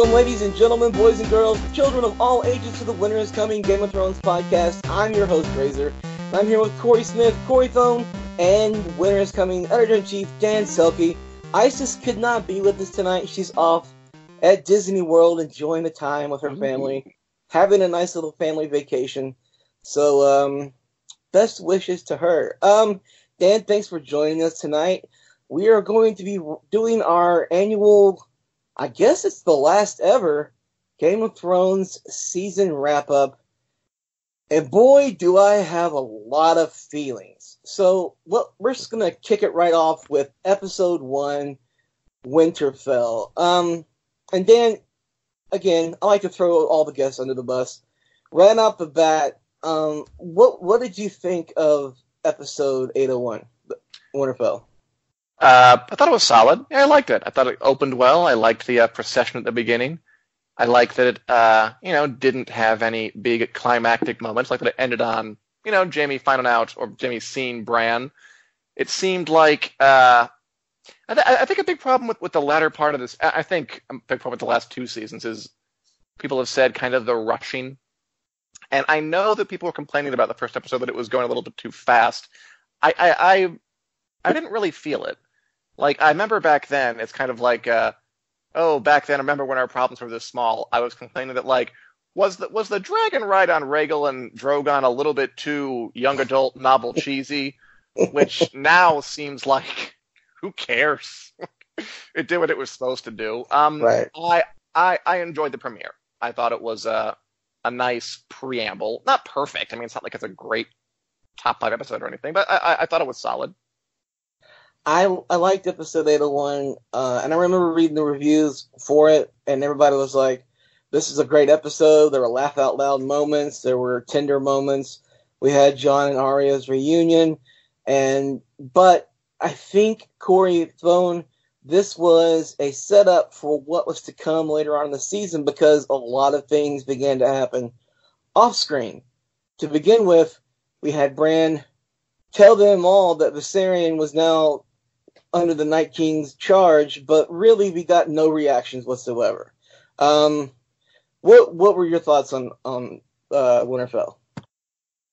Welcome, ladies and gentlemen, boys and girls, children of all ages, to the Winter is Coming Game of Thrones podcast. I'm your host, Razor. I'm here with Corey Smith, Corey Thone, and Winter is Coming editor in chief, Dan Selcke. Isis could not be with us tonight. She's off at Disney World enjoying the time with her family, having a nice little family vacation. So, um, best wishes to her. Um, Dan, thanks for joining us tonight. We are going to be doing our annual, I guess it's the last ever Game of Thrones season wrap up. And boy, do I have a lot of feelings. So, well, we're just going to kick it right off with episode one, Winterfell. Um, and Dan, again, I like to throw all the guests under the bus. Right off the bat, um, what what did you think of episode 801, Winterfell? Uh, I thought it was solid. Yeah, I liked it. I thought it opened well. I liked the uh, procession at the beginning. I liked that it, uh, you know, didn't have any big climactic moments. Like that it ended on, you know, Jaime finding out or Jaime seeing Bran. It seemed like, uh, I, th- I, think a big problem with, with the latter part of this, I think a big problem with the last two seasons is people have said kind of the rushing. And I know that people were complaining about the first episode that it was going a little bit too fast. I, I, I, I didn't really feel it. Like I remember back then, it's kind of like, uh, oh, back then, I remember when our problems were this small. I was complaining that like, was the was the dragon ride on Rhaegal and Drogon a little bit too young adult, novel, cheesy? Which now seems like, who cares? it did what it was supposed to do. Um, Right. I I I enjoyed the premiere. I thought it was a a nice preamble. Not perfect. I mean, it's not like it's a great top five episode or anything, but I I, I thought it was solid. I I liked episode 801, uh, and I remember reading the reviews for it, and everybody was like, "This is a great episode." There were laugh out loud moments. There were tender moments. We had Jon and Arya's reunion, and but I think Corey Thone, this was a setup for what was to come later on in the season because a lot of things began to happen off screen. To begin with, we had Bran tell them all that Viserion was now under the Night King's charge, but really we got no reactions whatsoever. Um, what what were your thoughts on on uh, Winterfell?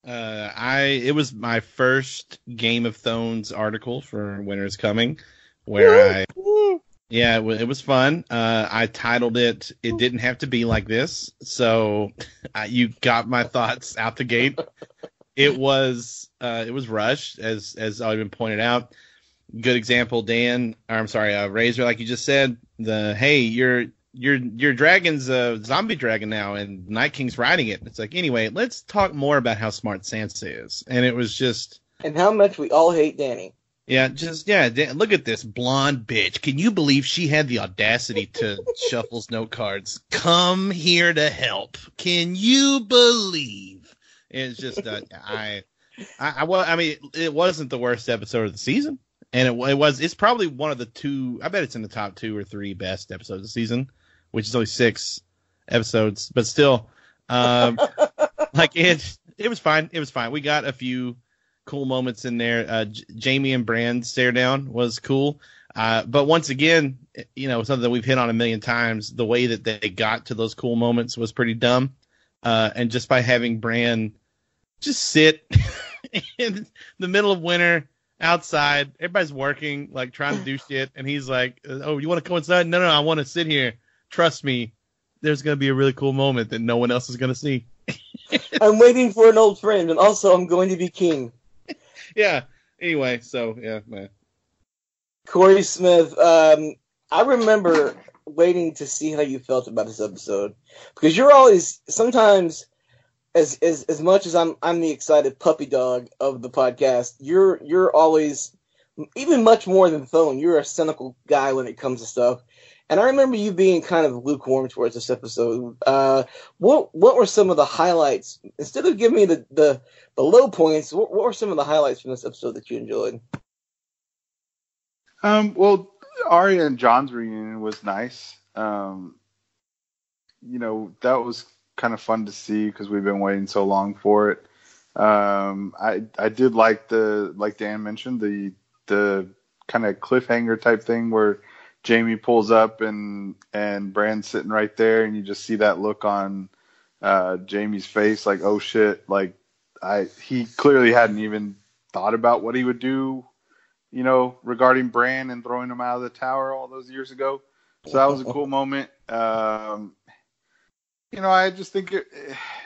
Uh, I it was my first Game of Thrones article for Winter's Coming, where I yeah it, wa- it was fun. Uh, I titled it "It Didn't Have to Be Like This," so uh, you got my thoughts out the gate. It was uh, it was rushed as as already been pointed out. Good example, Dan. Or I'm sorry, uh, Razor, like you just said. The hey, your your your dragon's a zombie dragon now, and Night King's riding it. It's like anyway, let's talk more about how smart Sansa is. And it was just And how much we all hate Dany. yeah, just yeah. Dan, look at this blonde bitch. Can you believe she had the audacity to shuffle's note cards? Come here to help. Can you believe? It's just uh, I, I, I, well, I mean, it wasn't the worst episode of the season, and it, it was. It's probably one of the two. I bet it's in the top two or three best episodes of the season, which is only six episodes, but still, um, like it. It was fine. It was fine. We got a few cool moments in there. Uh, J- Jaime and Bran stare down was cool. Uh, but once again, you know, something that we've hit on a million times, the way that they got to those cool moments was pretty dumb. Uh, and just by having Bran just sit in the middle of winter outside, everybody's working, like trying to do shit. And he's like, Oh, you want to come inside? No, no, I want to sit here. Trust me. There's going to be a really cool moment that no one else is going to see. I'm waiting for an old friend, and also I'm going to be king. Yeah. Anyway, so yeah, man. Corey Smith, um, I remember waiting to see how you felt about this episode because you're always sometimes as as as much as I'm I'm the excited puppy dog of the podcast. You're you're always even much more than Thone. You're a cynical guy when it comes to stuff. And I remember you being kind of lukewarm towards this episode. Uh, what what were some of the highlights? Instead of giving me the, the, the low points, what, what were some of the highlights from this episode that you enjoyed? Um, well, Arya and Jon's reunion was nice. Um, you know, that was kind of fun to see because we've been waiting so long for it. Um, I I did like the like Dan mentioned the the kind of cliffhanger type thing where Jaime pulls up and and Bran's sitting right there, and you just see that look on uh, Jaime's face, like oh shit, like I he clearly hadn't even thought about what he would do, you know, regarding Bran and throwing him out of the tower all those years ago. So that was a cool moment. Um, you know, I just think it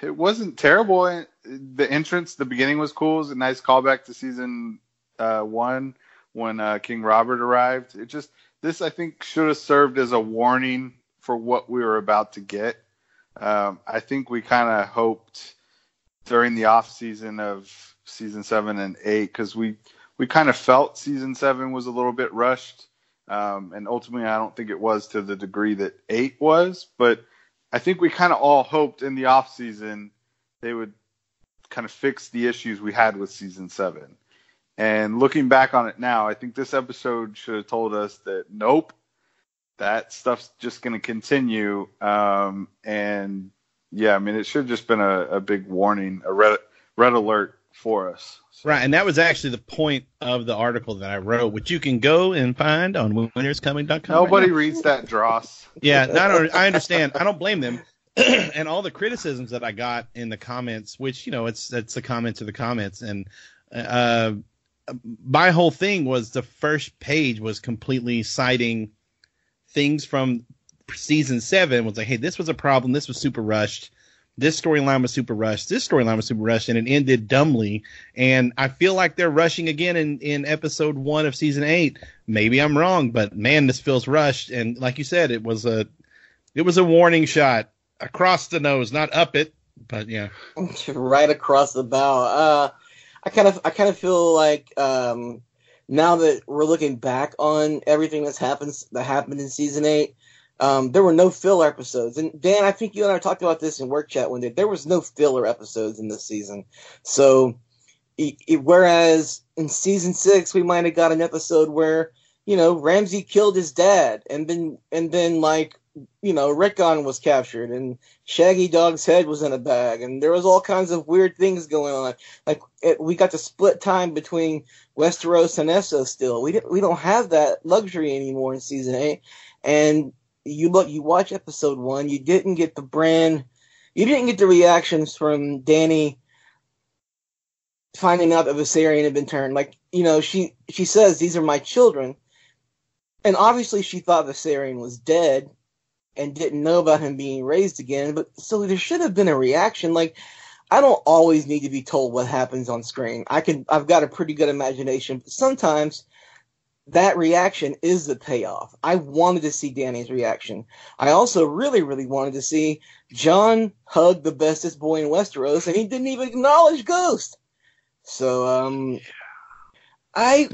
it wasn't terrible. The entrance, the beginning was cool. It was a nice callback to season uh, one when uh, King Robert arrived. It just this I think should have served as a warning for what we were about to get. Um, I think we kind of hoped during the off season of season seven and eight because we we kind of felt season seven was a little bit rushed, um, and ultimately I don't think it was to the degree that eight was, but I think we kind of all hoped in the off season they would kind of fix the issues we had with season seven. And looking back on it now, I think this episode should have told us that nope, that stuff's just going to continue. Um, and yeah, I mean, it should have just been a, a big warning, a red, red alert for us. So. Right, and that was actually the point of the article that I wrote, which you can go and find on winnerscoming.com. Nobody right reads that dross. Yeah, no, I understand. I don't blame them. and all the criticisms that I got in the comments, which you know, it's it's the comments of the comments, and uh, my whole thing was the first page was completely citing things from season seven. Was like, hey, this was a problem. This was super rushed this storyline was super rushed. This storyline was super rushed, and it ended dumbly. And I feel like they're rushing again in in episode one of season eight. Maybe I'm wrong, but man, this feels rushed. And like you said, it was a it was a warning shot across the nose, not up it, but yeah, right across the bow. Uh, I kind of I kind of feel like um, now that we're looking back on everything that's happened that happened in season eight um, there were no filler episodes, and Dan, I think you and I talked about this in work chat one day. There was no filler episodes in this season, so it, it, whereas in season six we might have got an episode where you know Ramsay killed his dad, and then and then like you know Rickon was captured, and Shaggy Dog's head was in a bag, and there was all kinds of weird things going on. Like it, we got to split time between Westeros and Essos. Still, we we don't have that luxury anymore in season eight, and you look, you watch episode one, you didn't get the brand, you didn't get the reactions from Dany finding out that Viserion had been turned. Like, you know, she she says these are my children, and obviously she thought Viserion was dead and didn't know about him being raised again. But so there should have been a reaction. Like, I don't always need to be told what happens on screen. I can, I've got a pretty good imagination, but sometimes that reaction is the payoff. I wanted to see Dany's reaction. I also really, really wanted to see Jon hug the bestest boy in Westeros, and he didn't even acknowledge Ghost. So, um, I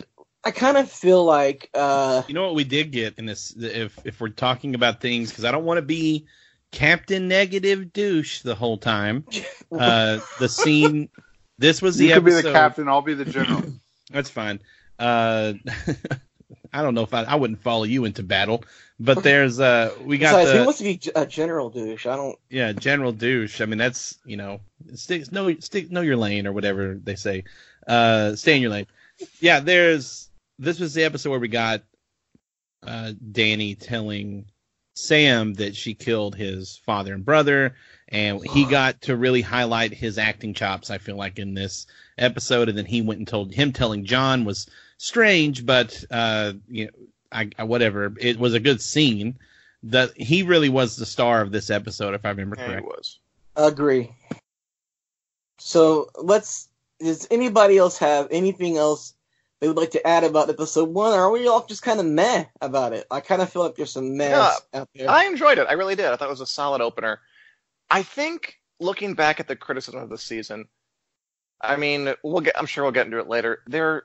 I kind of feel like uh, you know what we did get in this. If if we're talking about things, because I don't want to be Captain Negative douche the whole time. Uh, the scene. This was the. You could episode, be the captain. I'll be the general. That's fine. Uh, I don't know if I, I wouldn't follow you into battle, but there's uh we got Besides, the, he wants to be a general douche. I don't. Yeah, general douche. I mean that's you know stick know stick know your lane or whatever they say. Uh, stay in your lane. Yeah, there's this was the episode where we got uh Dany telling Sam that she killed his father and brother, and he got to really highlight his acting chops. I feel like in this episode, and then he went and told him telling Jon was strange, but uh, you know, I, I, whatever. It was a good scene. That he really was the star of this episode, if I remember yeah, correct. He was. Agree. So let's. Does anybody else have anything else they would like to add about episode one, or are we all just kind of meh about it? I kind of feel like there's some mess yeah, out there. I enjoyed it. I really did. I thought it was a solid opener. I think looking back at the criticism of the season, I mean, we'll get. I'm sure we'll get into it later. There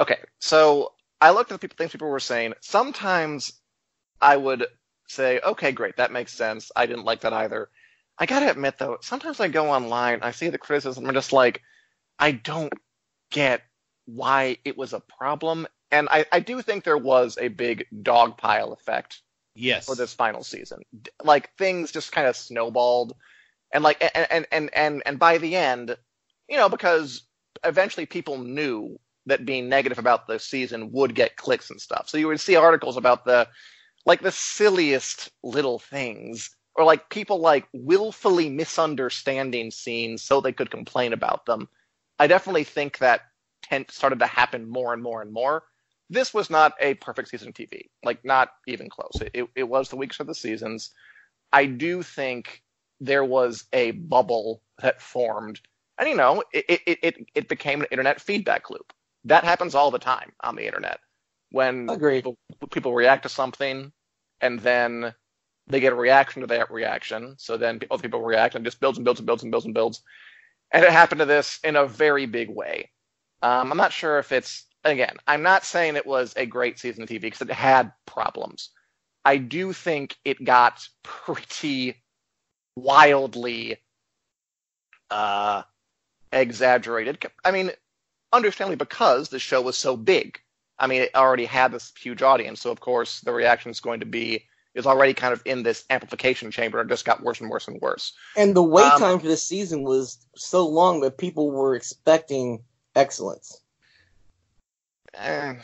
Okay, so I looked at the people, things people were saying. Sometimes I would say, okay, great, that makes sense. I didn't like that either. I gotta admit though, sometimes I go online, I see the criticism, I'm just like, I don't get why it was a problem. And I, I do think there was a big dog pile effect yes. for this final season. Like things just kind of snowballed. And like and, and and and and by the end, you know, because eventually people knew that being negative about the season would get clicks and stuff. So you would see articles about the like the silliest little things or like people like willfully misunderstanding scenes so they could complain about them. I definitely think that tent started to happen more and more and more. This was not a perfect season of TV, like not even close. It, it, it was the weeks of the seasons. I do think there was a bubble that formed, and you know, it, it, it, it became an internet feedback loop. That happens all the time on the internet when people, people react to something and then they get a reaction to that reaction. So then other people react and just builds and builds and builds and builds and builds. And it happened to this in a very big way. Um, I'm not sure if it's again. I'm not saying it was a great season of TV because it had problems. I do think it got pretty wildly uh, exaggerated. I mean, understandably because the show was so big. I mean, it already had this huge audience, so of course the reaction is going to be is already kind of in this amplification chamber and just got worse and worse and worse. And the wait Um, time for this season was so long that people were expecting excellence. Eh,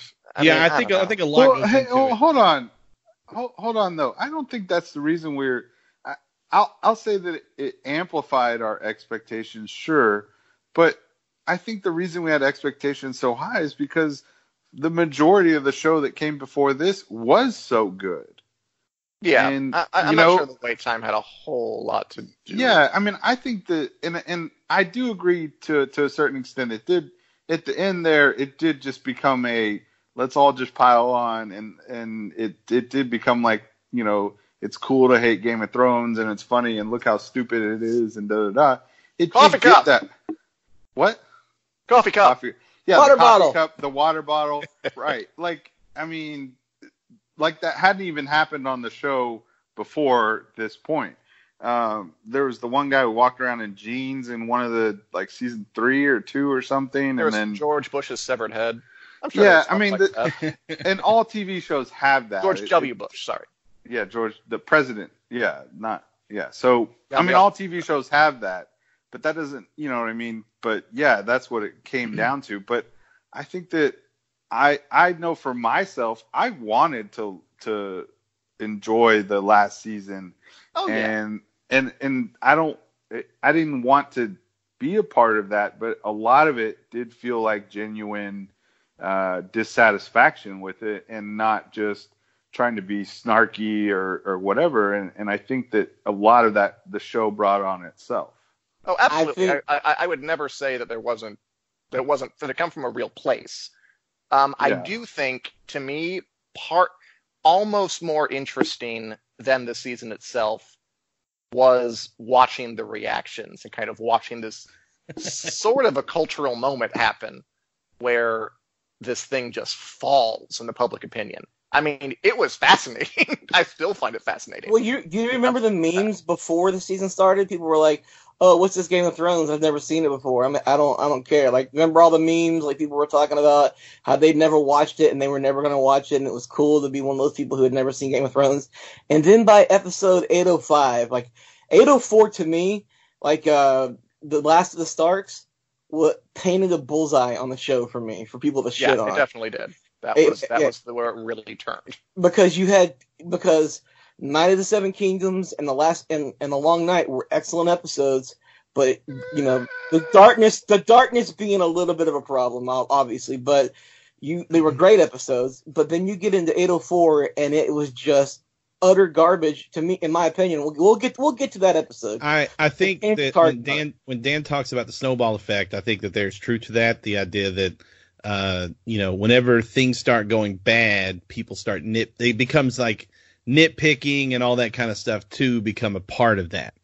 yeah, mean, I think I, think a lot. Well, hey, into oh, hold on, hold, hold on though. I don't think that's the reason we're. I, I'll I'll say that it, it amplified our expectations, sure, but I think the reason we had expectations so high is because the majority of the show that came before this was so good. yeah, and, I, you not sure the wait time had a whole lot to do. Yeah, I mean, I think that, and and I do agree to to a certain extent. It did at the end there. It did just become a let's all just pile on, and and it it did become like you know it's cool to hate Game of Thrones, and it's funny, and look how stupid it is, and da da da. It Coffee did cup. that. What? Coffee cup. Coffee. Yeah, Water the coffee bottle. cup, the water bottle. right. Like, I mean, like that hadn't even happened on the show before this point. Um, there was the one guy who walked around in jeans in one of the like season three or two or something, There and was then George Bush's severed head. I'm sure Yeah, I mean, stuff like that. and all TV shows have that. George It- W. Bush. Sorry. yeah, George, the president. Yeah, not yeah. So Yeah, I mean, yeah. all TV shows have that, but that doesn't, you know what I mean. But yeah, that's what it came down to. But I think that I I know for myself, I wanted to to enjoy the last season, Oh yeah. and and and I don't, I didn't want to be a part of that, but a lot of it did feel like genuine uh, dissatisfaction with it, and not just trying to be snarky or, or whatever. And, and I think that a lot of that the show brought on itself. Oh, absolutely. I, think- I, I would never say that there wasn't that it wasn't that it come from a real place. Um, I do think, to me, part almost more interesting than the season itself was watching the reactions and kind of watching this sort of a cultural moment happen where this thing just falls in the public opinion. I mean, it was fascinating. I still find it fascinating. Well, you do you remember the memes before the season started? People were like, "Oh, what's this Game of Thrones? I've never seen it before. I mean, I don't, I don't care." Like, remember all the memes? Like people were talking about how they'd never watched it and they were never going to watch it, and it was cool to be one of those people who had never seen Game of Thrones. And then by episode 805, like 804 to me, like uh the last of the Starks, what painted a bullseye on the show for me for people to shit yeah, shit it definitely did. That It- was that yeah. was the where it really turned. because you had because Knight of the Seven Kingdoms and the last and, and the Long Night were excellent episodes, but you know the darkness the darkness being a little bit of a problem obviously, but you they were great episodes. But then you get into 804 and it was just utter garbage to me in my opinion. We'll, we'll get we'll get to that episode. I, I think that when Dan when Dan talks about the snowball effect, I think that there's truth to that. The idea that uh, you know, whenever things start going bad, people start nip. It becomes like nitpicking and all that kind of stuff too become a part of that.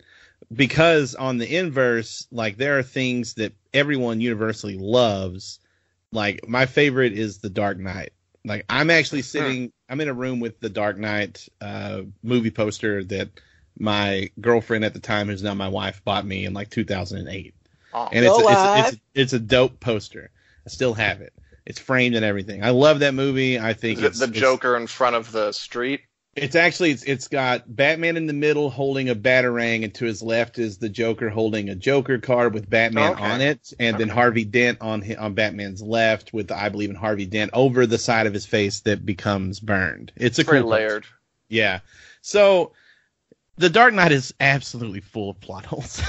Because on the inverse, like there are things that everyone universally loves. Like my favorite is The Dark Knight. Like I'm actually sitting, I'm in a room with the Dark Knight uh, movie poster that my girlfriend at the time, who's now my wife, bought me in like 2008, Oh. and it's a, it's, a, it's, a, it's a dope poster. I still have it. It's framed and everything. I love that movie. I think Is it it's the it's- Joker in front of the street? It's actually it's, it's got Batman in the middle holding a batarang, and to his left is the Joker holding a Joker card with Batman Okay. on it, and then Harvey Dent on on Batman's left with I believe in Harvey Dent over the side of his face that becomes burned. It's a It's very cool layered. Yeah. So the Dark Knight is absolutely full of plot holes.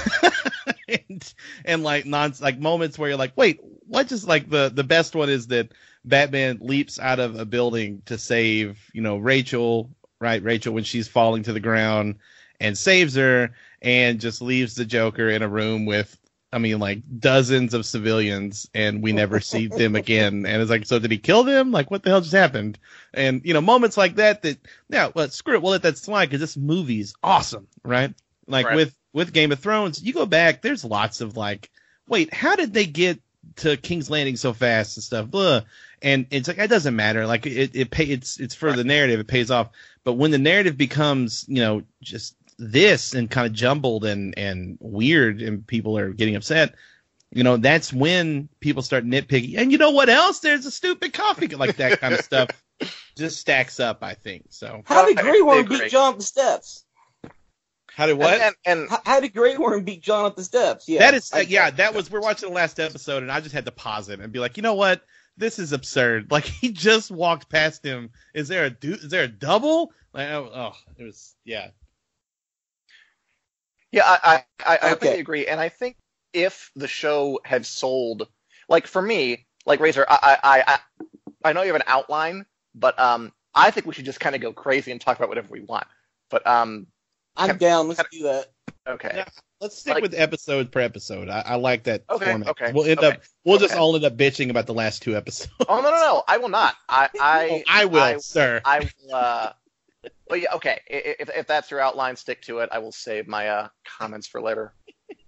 and and like non like moments where you're like, wait, what just like the the best one is that Batman leaps out of a building to save, you know, Rachel, right? Rachel when she's falling to the ground and saves her and just leaves the Joker in a room with I mean, like dozens of civilians, and we never see them again. And it's like, so did he kill them? Like, what the hell just happened? And you know, moments like that. That yeah, well, screw it, we'll let that slide because this movie's awesome, right? Like Right. with with Game of Thrones, you go back, there's lots of like, wait, how did they get to King's Landing so fast and stuff? Blah. And it's like it doesn't matter. Like it it pay it's it's for the narrative, it pays off. But when the narrative becomes, you know, just this and kind of jumbled and and weird and people are getting upset, you know, that's when people start nitpicking. And you know what else? There's a stupid coffee like that kind of stuff just stacks up, I think. So How did Grey Worm agree. beat Jon up the steps? how did what? And, and, and How, how did Grey Worm beat Jon up the steps? Yeah, that is I- yeah, that was we're watching the last episode and I just had to pause it and be like, you know what? This is absurd. Like he just walked past him. Is there a du- is there a double? Like oh, oh it was yeah. Yeah, I I, I, I Okay. completely agree, and I think if the show had sold, like for me, like Razor, I I I, I know you have an outline, but um, I think we should just kind of go crazy and talk about whatever we want. But um, I'm down. Let's do that. okay, Yeah. Let's stick Like- with episodes per episode. I, I like that Okay, format. okay, We'll end okay, up we'll just all end up bitching about the last two episodes. oh no no no, I will not. I I Oh, I will, I, sir. I will. Uh, but yeah, okay. i- i- If if that's your outline, stick to it. I will save my uh comments for later.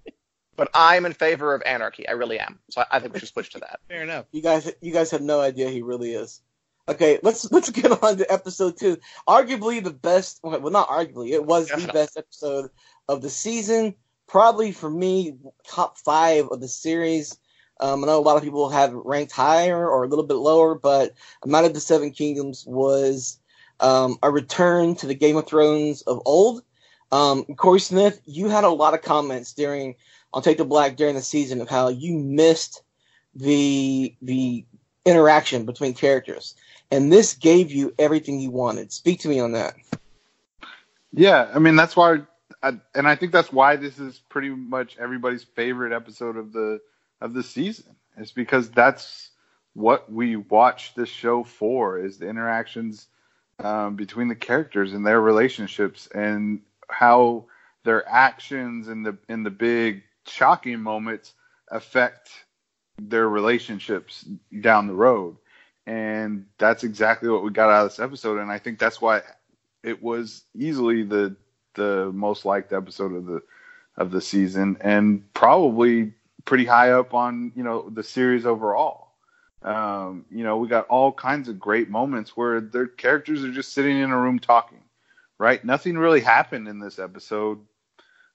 but I'm in favor of anarchy. I really am. So I, I think we should switch to that. Fair enough. You guys, you guys have no idea he really is. Okay, let's let's get on to episode two. Arguably the best. Well, not arguably. It was the best episode of the season. Probably for me, top five of the series. Um, I know a lot of people have ranked higher or a little bit lower, but A Knight of the Seven Kingdoms was um, a return to the Game of Thrones of old. Um, Corey Smith, you had a lot of comments during on Take the Black during the season of how you missed the the interaction between characters, and this gave you everything you wanted. Speak to me on that. Yeah, I mean that's why, And I think that's why this is pretty much everybody's favorite episode of the of the season. It's because that's what we watch this show for is the interactions um, between the characters and their relationships and how their actions in the in the big shocking moments affect their relationships down the road. And that's exactly what we got out of this episode. And I think that's why it was easily the the most liked episode of the of the season and probably pretty high up on you know the series overall. Um, you know, we got all kinds of great moments where their characters are just sitting in a room talking, right? Nothing really happened in this episode,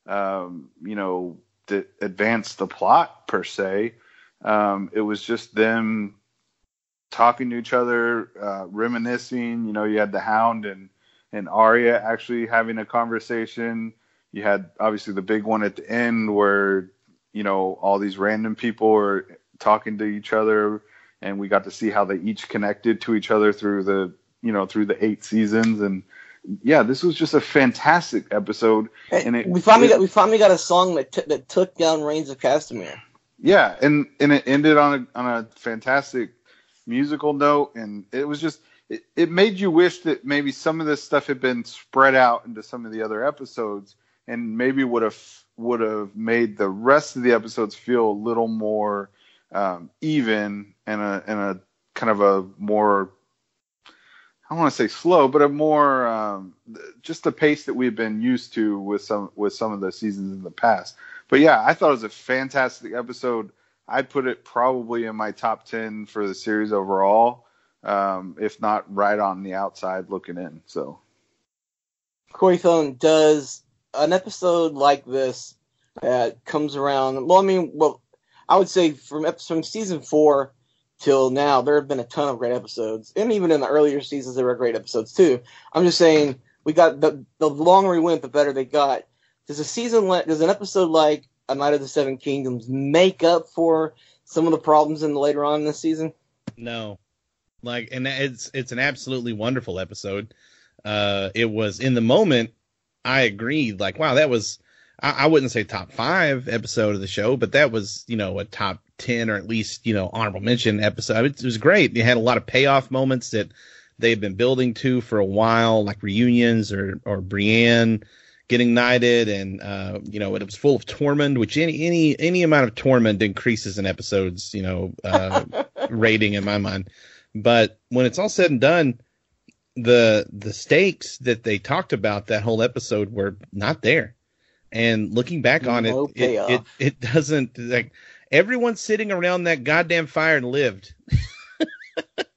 um, you know, that advanced the plot per se. Um, it was just them talking to each other, uh, reminiscing. You know, you had the Hound and and Arya actually having a conversation. You had obviously the big one at the end where you know all these random people were talking to each other, and we got to see how they each connected to each other through the you know through the eight seasons. And yeah, this was just a fantastic episode. And it- we finally it- got we finally got a song that t- that took down Rains of Castamere. Yeah, and and it ended on a on a fantastic musical note, and it was just it, it made you wish that maybe some of this stuff had been spread out into some of the other episodes, and maybe would have would have made the rest of the episodes feel a little more um, even and a and a kind of a more I don't want to say slow, but a more um, just the pace that we've been used to with some with some of the seasons in the past. But yeah, I thought it was a fantastic episode. I'd put it probably in my top ten for the series overall, um, if not right on the outside looking in. So Corey Thone does an episode like this that comes around. Well, I mean, well, I would say from ep- from season four till now, there have been a ton of great episodes, and even in the earlier seasons, there were great episodes too. I'm just saying we got the the longer we went, the better they got. Does a season like does an episode like A Knight of the Seven Kingdoms make up for some of the problems in the later on in the season? No, like, and it's it's an absolutely wonderful episode. Uh, it was in the moment. I agreed. Like, wow, that was. I, I wouldn't say top five episode of the show, but that was you know a top ten or at least you know honorable mention episode. It, it was great. It had a lot of payoff moments that they've been building to for a while, like reunions or or Brienne getting knighted, and uh, you know it was full of Tormund, which any any any amount of Tormund increases an episode's you know uh, rating in my mind. But when it's all said and done, the the stakes that they talked about that whole episode were not there. And looking back on it, it, it, it doesn't like everyone sitting around that goddamn fire and lived.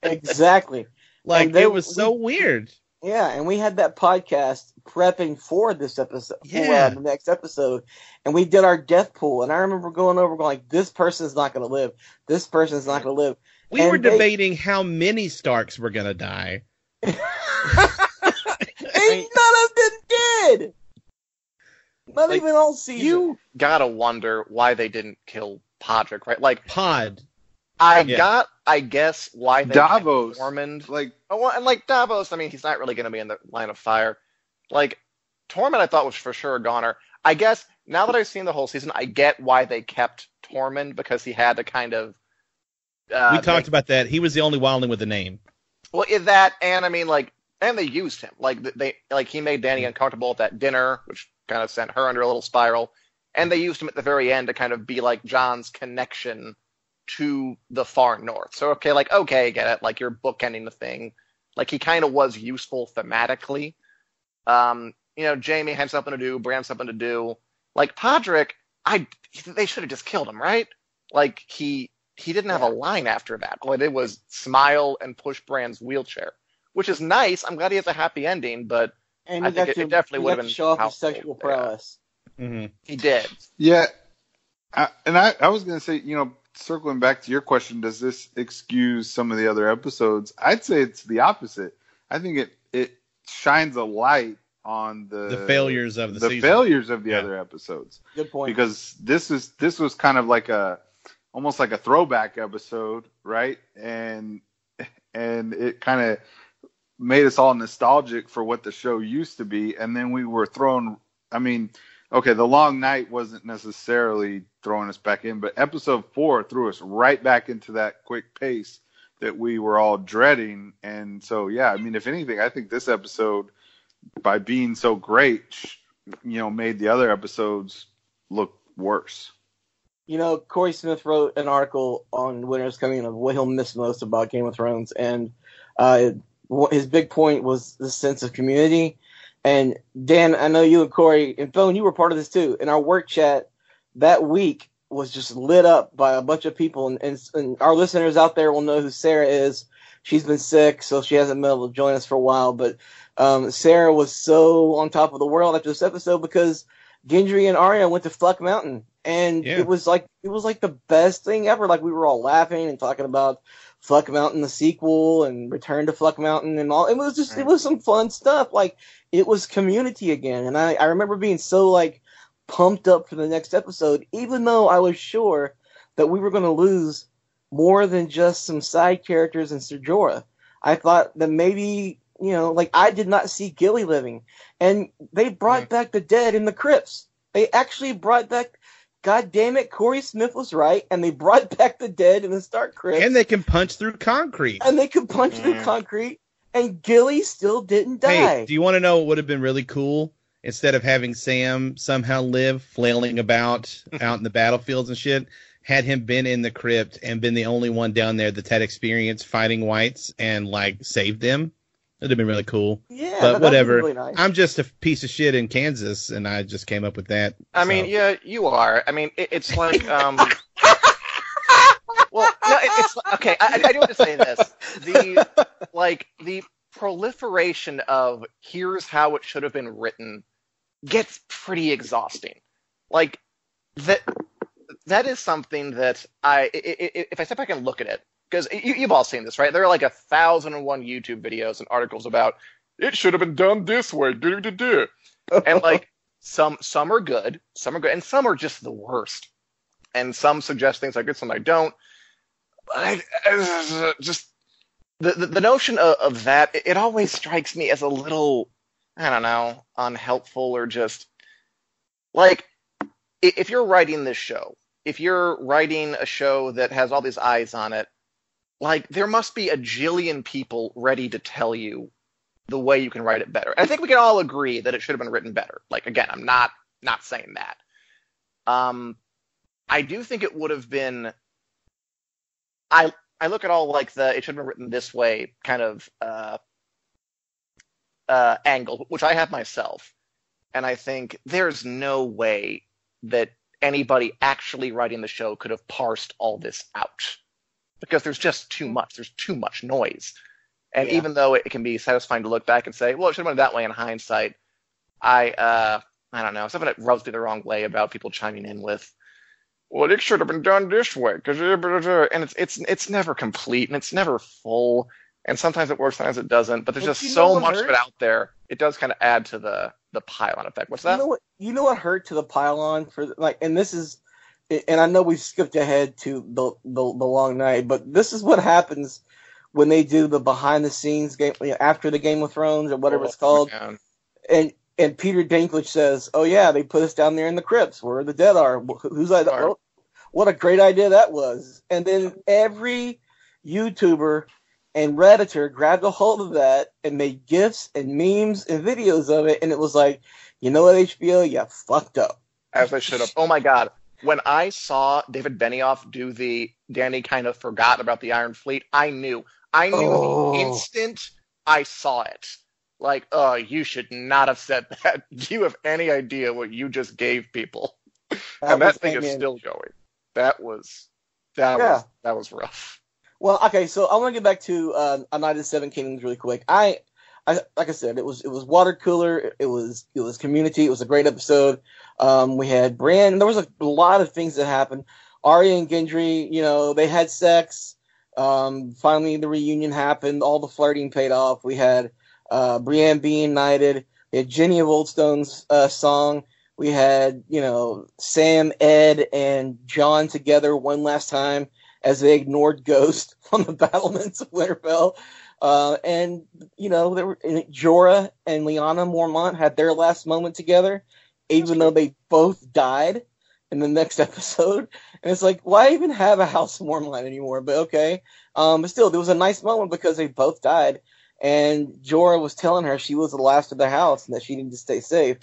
exactly. Like they- it was so weird. Yeah, and we had that podcast prepping for this episode, for Yeah. uh, the next episode, and we did our death pool. And I remember going over, going like, "This person's not going to live. This person's not going to live." We And were they- debating how many Starks were gonna die. and none of them did. Not Like, even all season. You gotta wonder why they didn't kill Podrick, right? Like, Pod. I Yeah. got, I guess, why they Davos. kept Tormund. Like Oh, and like Davos, I mean, he's not really going to be in the line of fire. Like Tormund, I thought was for sure a goner. I guess now that I've seen the whole season, I get why they kept Tormund because he had to kind of. Uh, we talked make- about that. He was the only wildling with a name. well, yeah, that, and I mean, like, and they used him. Like they, like he made Dany uncomfortable at that dinner, which kind of sent her under a little spiral. And they used him at the very end to kind of be like Jon's connection to the far north. So okay, like okay, get it. Like you're bookending the thing. Like he kind of was useful thematically. Um, you know, Jaime had something to do, Bran something to do. Like Podrick, I they should have just killed him, right? Like he he didn't have a line after that. All it did was smile and push Bran's wheelchair, which is nice. I'm glad he has a happy ending, but and I think it- to, it definitely would've got to been show off his helpful, sexual yeah. prowess. Mm-hmm. he did. Yeah, I, and I, I was gonna say, you know, circling back to your question, does this excuse some of the other episodes? I'd say it's the opposite. I think it it shines a light on the The failures of the, the season. failures of the Yeah. other episodes Good point. because this is this was kind of like a almost like a throwback episode, right? And and it kind of made us all nostalgic for what the show used to be, and then we were thrown. I mean, okay, the long night wasn't necessarily throwing us back in, but episode four threw us right back into that quick pace that we were all dreading. And so, yeah, I mean, if anything, I think this episode, by being so great, you know, made the other episodes look worse. You know, Corey Smith wrote an article on Winter's Coming of what he'll miss most about Game of Thrones, and uh, his big point was the sense of community. And Dan, I know you and Corey and Thone, you were part of this too. In our work chat that week was just lit up by a bunch of people, and, and, and our listeners out there will know who Sarah is. She's been sick, so she hasn't been able to join us for a while. But um, Sarah was so on top of the world after this episode because Gendry and Arya went to Fluck Mountain, and Yeah. it was like it was like the best thing ever. Like we were all laughing and talking about Fluck Mountain, the sequel, and Return to Fluck Mountain, and all. It was just it was some fun stuff. Like it was community again, and I I remember being so like pumped up for the next episode, even though I was sure that we were going to lose more than just some side characters and Ser Jorah. I thought that maybe you know, like I did not see Gilly living, and they brought mm. back the dead in the crypts. They actually brought back. God damn it, Corey Smith was right, and they brought back the dead in the Stark crypts, and they can punch through concrete. and they could punch through Mm. concrete, and Gilly still didn't die. Hey, do you want to know what would have been really cool? Instead of having Sam somehow live flailing about out in the battlefields and shit, had him been in the crypt and been the only one down there that's had experience fighting whites and like saved them. It'd have been really cool. yeah, but that- that was whatever. Really nice. I'm just a piece of shit in Kansas, and I just came up with that. I so. mean, yeah, you are. I mean, it, it's like, um, well, no, it, it's okay. I, I do want to say this: the like the proliferation of here's how it should have been written gets pretty exhausting. Like that. That is something that I, i- i- i- if I step back and look at it, because you, you've all seen this, right? There are like a thousand and one YouTube videos and articles about it should have been done this way. Do do do. And like some some are good, some are good, and some are just the worst. And some suggest things like this, some I don't. I, I just the, the, the notion of, of that it always strikes me as a little I don't know unhelpful or just like if you're writing this show, if you're writing a show that has all these eyes on it, like there must be a jillion people ready to tell you the way you can write it better. I think we can all agree that it should have been written better. Like again, I'm not not saying that. Um, I do think it would have been. I I look at all like the it should have been written this way kind of uh, uh, angle, which I have myself, and I think there's no way that anybody actually writing the show could have parsed all this out because there's just too much. There's too much noise. And Yeah. even though it can be satisfying to look back and say, well, it should have been that way in hindsight, I uh, I don't know, something that rubs me the wrong way about people chiming in with, well, it should have been done this way because and it's it's it's never complete and it's never full. And sometimes it works, sometimes it doesn't. But there's But just you so much of it out there. It does kind of add to the the pile-on effect. What's You that? know what? You know what hurt to the pylon for like, and this is, and I know we skipped ahead to the, the the long night, but this is what happens when they do the behind the scenes game you know, after the Game of Thrones or whatever it's called, Oh, man. and and Peter Dinklage says, "Oh yeah, they put us down there in the crypts where the dead are. Who's? Right. What, oh, what a great idea that was!" And then every YouTuber and Redditor grabbed a hold of that and made gifs and memes and videos of it, and it was like, you know what, HBO, you fucked up. as I should have. Oh my god. When I saw David Benioff do the Dany kind of forgot about the Iron Fleet, I knew. I knew Oh. the instant I saw it. Like, oh, you should not have said that. Do you have any idea what you just gave people? and that thing is still going. That was that Yeah. was that was rough. Well, okay, so I want to get back to uh, A Knight of the Seven Kingdoms really quick. I, I, like I said, it was it was water cooler. It was it was Community. It was a great episode. Um, we had Bran. There was a lot of things that happened. Arya and Gendry, you know, they had sex. Um, finally, the reunion happened. All the flirting paid off. We had uh, Brienne being knighted. We had Jenny of Oldstone's uh, song. We had, you know, Sam, Edd, and Jon together one last time as they ignored Ghost on the battlements of Winterfell. Uh, and you know, there were and Jorah and Lyanna Mormont had their last moment together, even though they both died in the next episode. And it's like, why even have a House of Mormont anymore? But okay, um, but still, there was a nice moment because they both died, and Jorah was telling her she was the last of the house and that she needed to stay safe,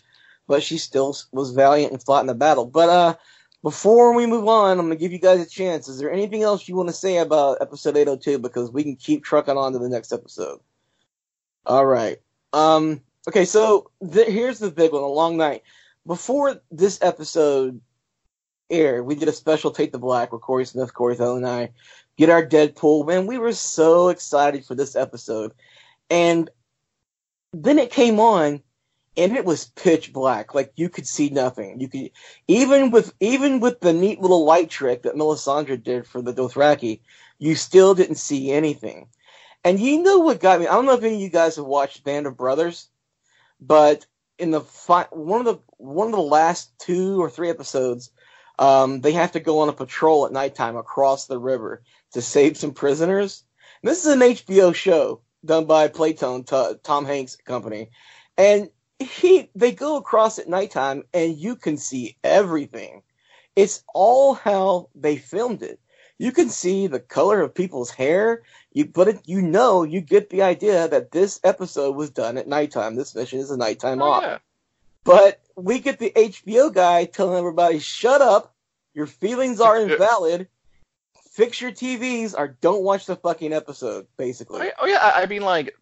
but she still was valiant and fought in the battle. But uh, before we move on, I'm gonna give you guys a chance. Is there anything else you want to say about episode 802? Because we can keep trucking on to the next episode. All right. Um. Okay. So th- here's the big one: a long night. Before this episode aired, we did a special Take the Black where Corey Smith, Corey Thone, and I get our death pool. Man, we were so excited for this episode, and then it came on and it was pitch black. Like you could see nothing. You could even with even with the neat little light trick that Melisandre did for the Dothraki, you still didn't see anything. And you know what got me? I don't know if any of you guys have watched Band of Brothers, but in the fi- one of the one of the last two or three episodes, um, they have to go on a patrol at nighttime across the river to save some prisoners. And this is an HBO show done by Playtone, T- Tom Hanks company, and he they go across at nighttime and you can see everything. It's all how they filmed it. You can see the color of people's hair. You but it, you know you get the idea that this episode was done at nighttime. This mission is a nighttime Oh, off. yeah. But we get the HBO guy telling everybody, "Shut up! Your feelings are invalid. Fix your TVs or don't watch the fucking episode." Oh, Basically, oh, yeah, I I mean, like,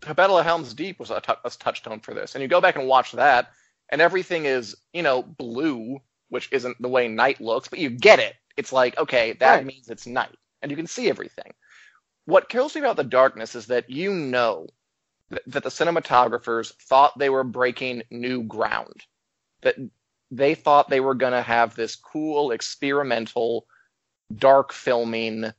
the Battle of Helm's Deep was a, tou- a touchstone for this. And you go back and watch that, and everything is, you know, blue, which isn't the way night looks, but you get it. It's like, okay, that Right. means it's night, and you can see everything. What kills me about the darkness is that you know that, that the cinematographers thought they were breaking new ground. That they thought they were going to have this cool, experimental, dark filming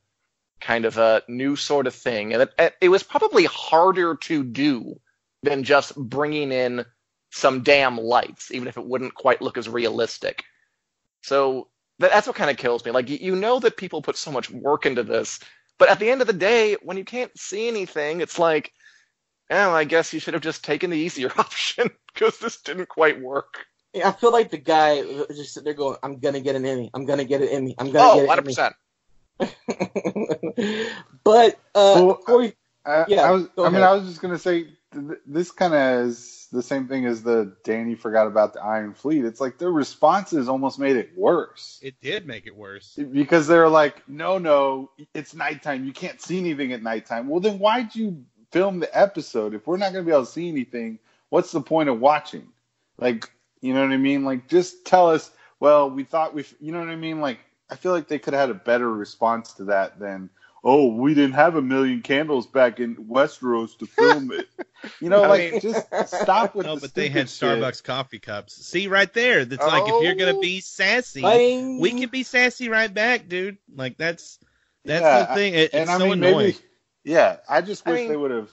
kind of a new sort of thing. And it, eh, it was probably harder to do than just bringing in some damn lights, even if it wouldn't quite look as realistic. So that's what kind of kills me. Like you, you know that people put so much work into this, but at the end of the day, when you can't see anything, it's like, oh, I guess you should have just taken the easier option because this didn't quite work. Yeah, I feel like the guy was just sitting there going, "I'm gonna get an Emmy. I'm gonna get an Emmy. I'm gonna Oh, get 100 an percent. Emmy." but uh, Well, Corey, I, Yeah, I was. I mean, ahead. I was just gonna say th- this kind of is the same thing as the Dany forgot about the Iron Fleet. It's like their responses almost made it worse It did make it worse. because they're like, "No, no, it's nighttime. You can't see anything at nighttime." Well, then why'd you film the episode if we're not gonna be able to see anything? What's the point of watching? Like, you know what I mean? Like, just tell us. Well, we thought we, you know what I mean? Like, I feel like they could have had a better response to that than oh, we didn't have a million candles back in Westeros to film it. You know, I like mean- just stop with No, the but they had stupid shit. Starbucks coffee cups. See right there. That's like if you're gonna Oh. be sassy, Bang. we can be sassy right back, dude. Like that's that's Yeah, the thing. It, And it's I so mean, annoying. maybe, yeah, I just I wish mean- they would have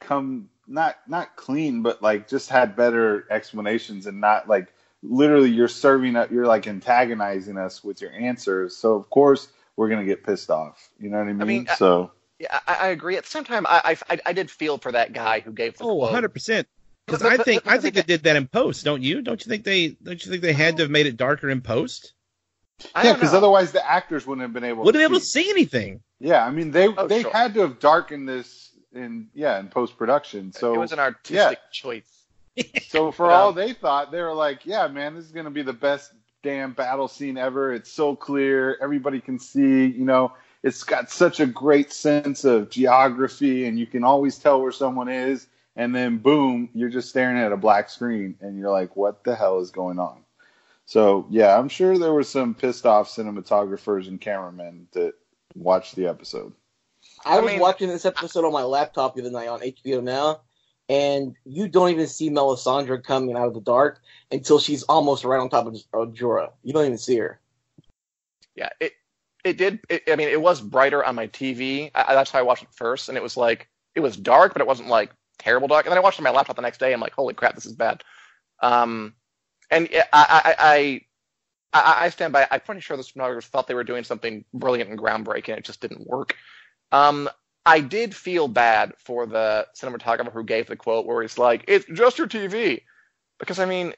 come not not clean, but like just had better explanations and not like literally you're serving up, you're like antagonizing us with your answers. So of course we're gonna get pissed off. You know what I mean? mean, I- so Yeah, I, I agree. At the same time, I, I I did feel for that guy who gave the Oh, quote. 100 percent. Because I think but- I think they did that in post, don't you? Don't you think they don't you think they had to have made it darker in post? Yeah, because otherwise the actors wouldn't have been able. Wouldn't to be able to see. see anything. Yeah, I mean they Oh, they sure. had to have darkened this in yeah in post production. So it was an artistic yeah. choice. So for But, all they thought, they were like, "Yeah, man, this is gonna be the best damn battle scene ever. It's so clear, everybody can see. You know, it's got such a great sense of geography, and you can always tell where someone is. And then boom, you're just staring at a black screen, and you're like, "What the hell is going on?" So yeah, I'm sure there were some pissed off cinematographers and cameramen that watched the episode. I I was mean- watching this episode on my laptop the other night on HBO Now, and you don't even see Melisandre coming out of the dark until she's almost right on top of, Jorah. You don't even see her. Yeah, it it did. It, I mean, it was brighter on my TV. I, that's how I watched it first, and it was like it was dark, but it wasn't like terrible dark. And then I watched it on my laptop the next day. I'm like, holy crap, this is bad. Um, and I I I, I, I stand by. I'm pretty sure the cinematographers thought they were doing something brilliant and groundbreaking. It just didn't work. Um, I did feel bad for the cinematographer who gave the quote where he's like, "It's just your TV," because I mean,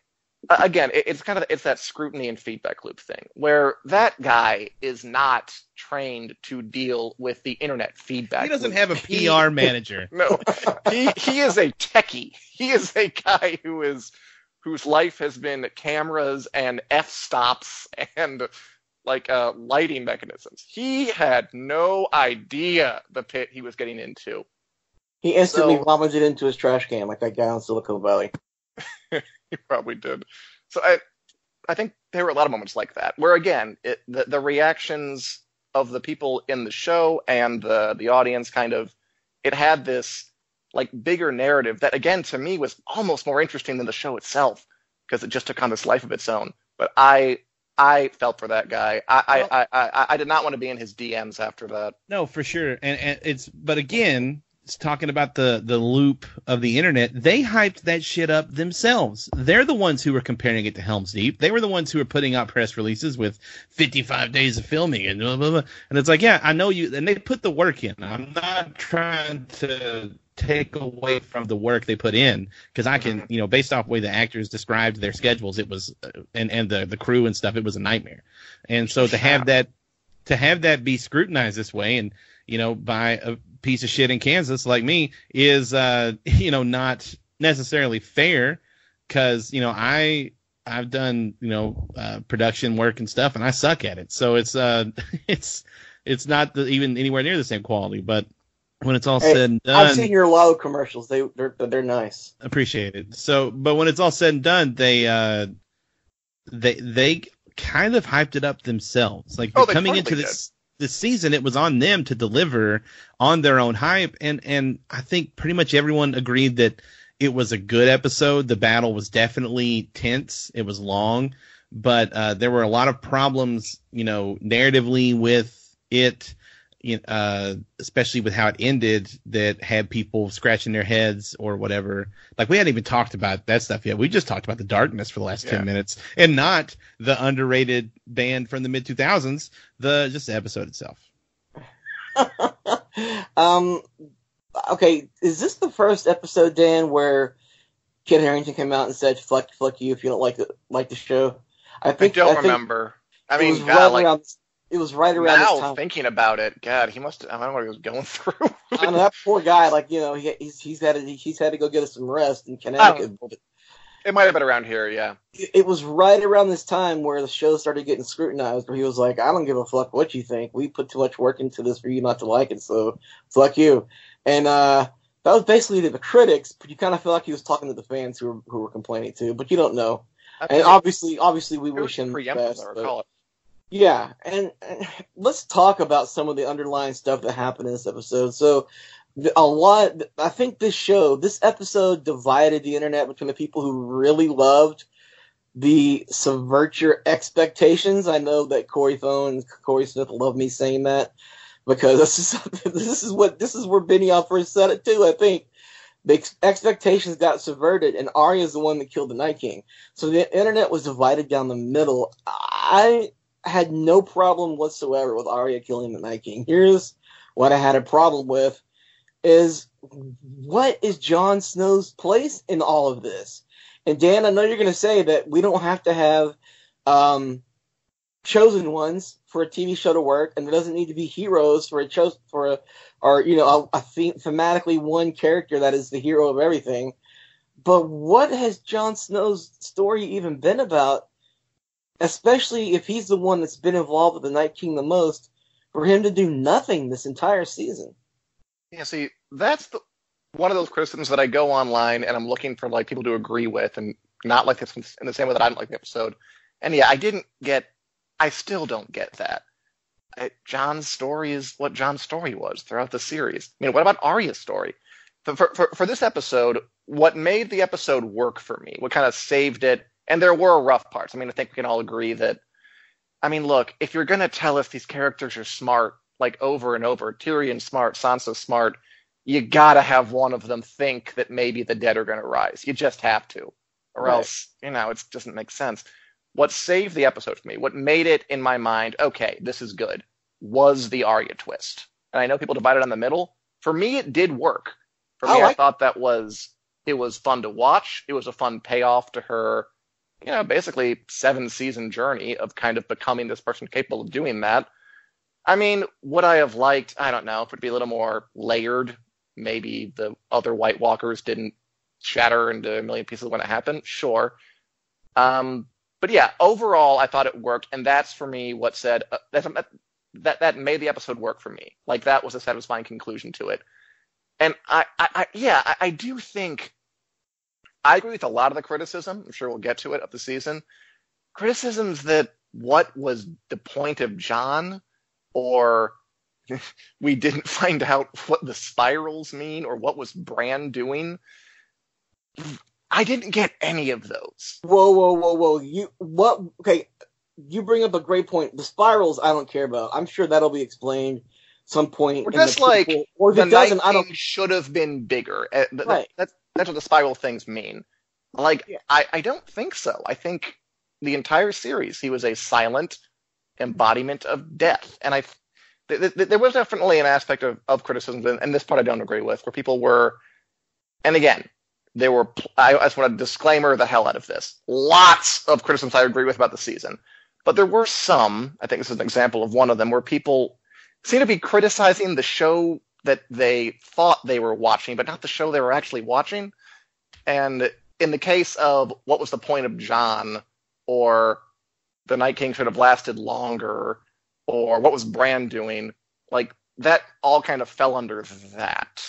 again, it, it's kind of it's that scrutiny and feedback loop thing where that guy is not trained to deal with the internet feedback. He doesn't loop. have a He- PR manager. no, he he is a techie. He is a guy who is whose life has been cameras and f stops and like uh, lighting mechanisms. He had no idea the pit he was getting into. He instantly So- vomited into his trash can like that guy on Silicon Valley. he probably did. So I, I think there were a lot of moments like that where again, it, the the reactions of the people in the show and the the audience kind of, it had this like bigger narrative that again to me was almost more interesting than the show itself because it just took on this life of its own. But I I felt for that guy. I I, I, I, I did not want to be in his DMs after that. No, for sure. And, and it's but again, it's talking about the the loop of the internet. They hyped that shit up themselves. They're the ones who were comparing it to Helm's Deep. They were the ones who were putting out press releases with 55 days of filming and blah blah blah. And it's like, yeah, I know you. And they put the work in. I'm not trying to take away from the work they put in because I can, you know, based off the way the actors described their schedules, it was and and the the crew and stuff, it was a nightmare. And so to have that to have that be scrutinized this way and you know by a piece of shit in Kansas like me is uh you know not necessarily fair cuz you know I I've done you know uh, production work and stuff and I suck at it so it's uh it's it's not the, even anywhere near the same quality but when it's all Hey, said and done. I've done seen your Lalo commercials. They they're they're nice. appreciate it. So, but when it's all said and done, they uh, they they kind of hyped it up themselves. Like Oh, coming into this this season, it was on them to deliver on their own hype, and and I think pretty much everyone agreed that it was a good episode. The battle was definitely tense. It was long, but uh, there were a lot of problems, you know, narratively with it. Uh, especially with how it ended, that had people scratching their heads or whatever. Like we hadn't even talked about that stuff yet. We just talked about the darkness for the last Yeah. ten minutes, and not the underrated band from the mid two thousands. The just the episode itself. um, okay, is this the first episode, Dan, where Kit Harington came out and said "fuck, fuck you" if you don't like the like the show? I think I think don't think remember. I it mean, was God, right like around. It was right around now this time. thinking about it, God, he must. I don't know what he was going through. I know that poor guy. Like you know, he, he's he's had to, he's had to go get us some rest in Connecticut. But it might have been around here, yeah. it was right around this time where the show started getting scrutinized. Where he was like, "I don't give a fuck what you think. We put too much work into this for you not to like it. So fuck you." And uh, that was basically to the critics, but you kind of feel like he was talking to the fans who were who were complaining too. But you don't know. I And think obviously, obviously, we wish him the best. But-. Yeah, and, and let's talk about some of the underlying stuff that happened in this episode. So, a lot. I think this show, this episode, divided the internet between the people who really loved the subvert your expectations. I know that Corey Thone and Corey Smith love me saying that because this is this is what this is where Benioff first said it too. I think the ex- expectations got subverted, and Arya is the one that killed the Night King. So the internet was divided down the middle. I had no problem whatsoever with Arya killing the Night King. Here's what I had a problem with is what is Jon Snow's place in all of this? And Dan, I know you're going to say that we don't have to have um, chosen ones for a TV show to work, and there doesn't need to be heroes for a cho- for a or you know a, a theme, thematically one character that is the hero of everything. But what has Jon Snow's story even been about? Especially if he's the one that's been involved with the Night King the most, for him to do nothing this entire season. Yeah, see, that's the one of those criticisms that I go online and I'm looking for like people to agree with and not like this in the same way that I didn't like the episode. And yeah, I didn't get, I still don't get that. I, Jon's story is what Jon's story was throughout the series. I mean, what about Arya's story? For, for, for, for this episode, what made the episode work for me, what kind of saved it, and there were rough parts. I mean, I think we can all agree that. I mean, look, if you're gonna tell us these characters are smart, like over and over, Tyrion smart, Sansa smart, you gotta have one of them think that maybe the dead are gonna rise. You just have to, or Right. else you know it doesn't make sense. What saved the episode for me, what made it in my mind, okay, this is good, was the Arya twist. And I know people divided on the middle. For me, it did work. For me, I like- thought that was it was fun to watch. It was a fun payoff to her, you know, basically seven season journey of kind of becoming this person capable of doing that. I mean, would I have liked, I don't know, if it would be a little more layered, maybe the other White Walkers didn't shatter into a million pieces when it happened? Sure. Um, but yeah, overall, I thought it worked, and that's for me what said uh, that, that that made the episode work for me. Like that was a satisfying conclusion to it. And I, I, I yeah, I, I do think I agree with a lot of the criticism. I'm sure we'll get to it of the season. Criticisms that what was the point of Jon, or we didn't find out what the spirals mean, or what was Bran doing. I didn't get any of those. Whoa, whoa, whoa, whoa! You what? Okay, you bring up a great point. The spirals, I don't care about. I'm sure that'll be explained some point. Or in the just like or if the it doesn't, I don't. Should have been bigger. Eh, th- Right. that's that's what the spiral things mean. Like Yeah. I, I don't think so. I think the entire series he was a silent embodiment of death, and I th- th- there was definitely an aspect of, of criticism, and, and this part I don't agree with, where people were, and again. There were, I, I just want to disclaimer the hell out of this. Lots of criticisms I agree with about the season, but there were some. I think this is an example of one of them where people seem to be criticizing the show that they thought they were watching, but not the show they were actually watching. And in the case of what was the point of Jon, or the Night King should have lasted longer, or what was Bran doing, like that all kind of fell under that.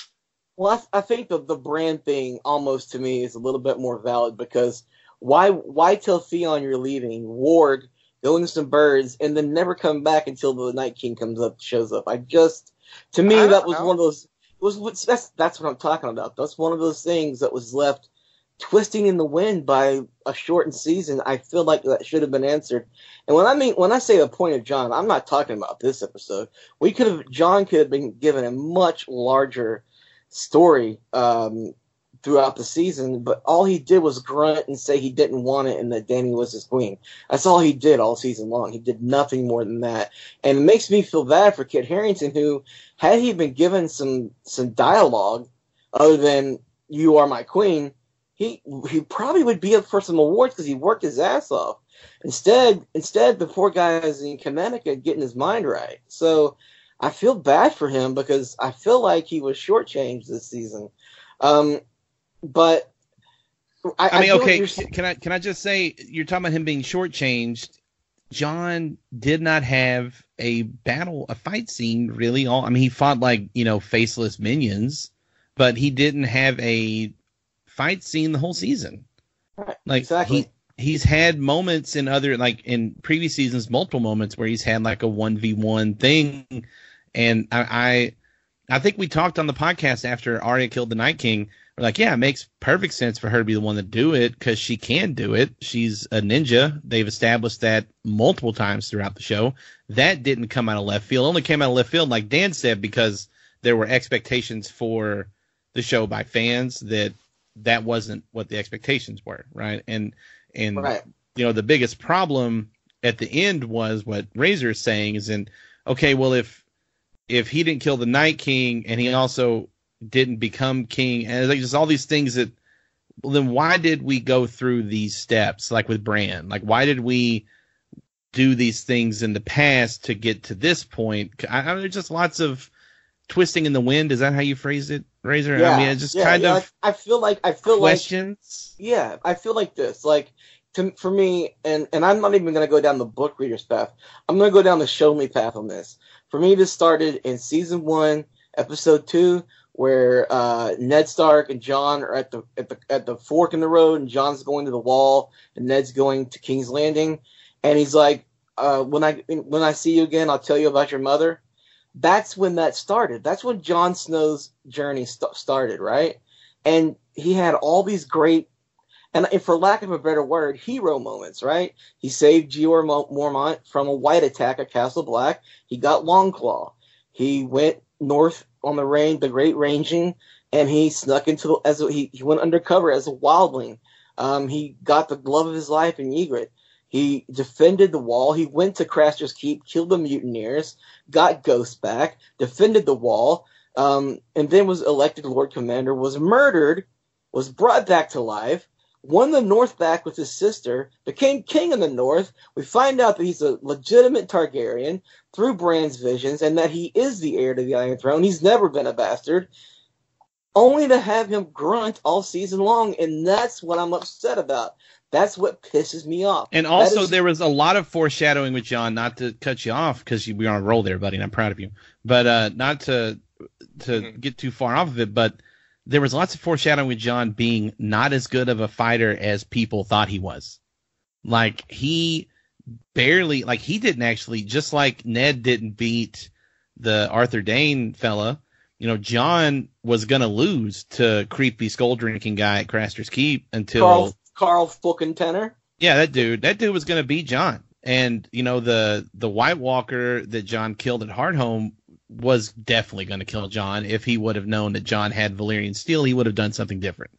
Well, I, I think the the Bran thing almost to me is a little bit more valid because why why tell Theon you're leaving, Ward going to some birds, and then never come back until the Night King comes up shows up? I just to me that was know. one of those was that's that's what I'm talking about. That's one of those things that was left twisting in the wind by a shortened season, I feel like that should have been answered. And when I mean when I say the point of Jon, I'm not talking about this episode. We could have Jon could have been given a much larger story um, throughout the season, but all he did was grunt and say he didn't want it and that Dany was his queen. That's all he did all season long. He did nothing more than that. And it makes me feel bad for Kit Harington, who had he been given some some dialogue other than you are my queen, he he probably would be up for some awards because he worked his ass off. Instead, instead the poor guy is in Connecticut getting his mind right. So I feel bad for him because I feel like he was shortchanged this season. Um, but I, I mean, I okay, can I can I just say you're talking about him being shortchanged? Jon did not have a battle, a fight scene really. All I mean, he fought like you know faceless minions, but he didn't have a fight scene the whole season. Right, like exactly. he he's had moments in other like in previous seasons, multiple moments where he's had like a one v one thing, and I, I I think we talked on the podcast after Arya killed the Night King we're like, yeah, it makes perfect sense for her to be the one to do it because she can do it. She's a ninja. They've established that multiple times throughout the show. That didn't come out of left field. It only came out of left field, like Dan said, because there were expectations for the show by fans that that wasn't what the expectations were, right? And and right. you know the biggest problem at the end was what Razor is saying is in okay, well if if he didn't kill the Night King and he also didn't become king, and like just all these things that. Well, then why did we go through these steps, like with Bran? Like, why did we do these things in the past to get to this point? I, I mean, there's just lots of twisting in the wind. Is that how you phrased it, Razor? Yeah, I mean, it's just yeah, kind yeah, of. I feel like I feel like questions. like yeah, I feel like this. Like to, for me, and and I'm not even going to go down the book reader's path. I'm going to go down the show me path on this. For me, this started in season one, episode two, where uh, Ned Stark and Jon are at the at the at the fork in the road, and Jon's going to the wall, and Ned's going to King's Landing, and he's like, uh, "When I when I see you again, I'll tell you about your mother." That's when that started. That's when Jon Snow's journey st- started, right? And he had all these great, and for lack of a better word, hero moments, right? He saved Jeor Mormont from a white attack at Castle Black. He got Longclaw. He went north on the range, the Great Ranging, and he snuck into the, as a, he, he went undercover as a wildling. Um, he got the love of his life in Ygritte. He defended the wall. He went to Craster's Keep, killed the mutineers, got Ghost back, defended the wall, um, and then was elected Lord Commander. Was murdered, was brought back to life, won the North back with his sister, became king in the North. We find out that he's a legitimate Targaryen through Bran's visions and that he is the heir to the Iron Throne. He's never been a bastard. Only to have him grunt all season long, and that's what I'm upset about. That's what pisses me off. And also, is... there was a lot of foreshadowing with Jon. Not to cut you off because we are on a roll there, buddy, and I'm proud of you. But uh, not to to mm-hmm. get too far off of it, but there was lots of foreshadowing with Jon being not as good of a fighter as people thought he was. Like he barely, like he didn't actually, just like Ned didn't beat the Arthur Dayne fella. You know, Jon was gonna lose to creepy skull drinking guy at Craster's Keep until Karl, Karl fucking Tanner. Yeah, that dude. That dude was gonna beat Jon. And you know the the White Walker that Jon killed at Hardhome was definitely going to kill Jon. If he would have known that Jon had Valyrian steel, he would have done something different.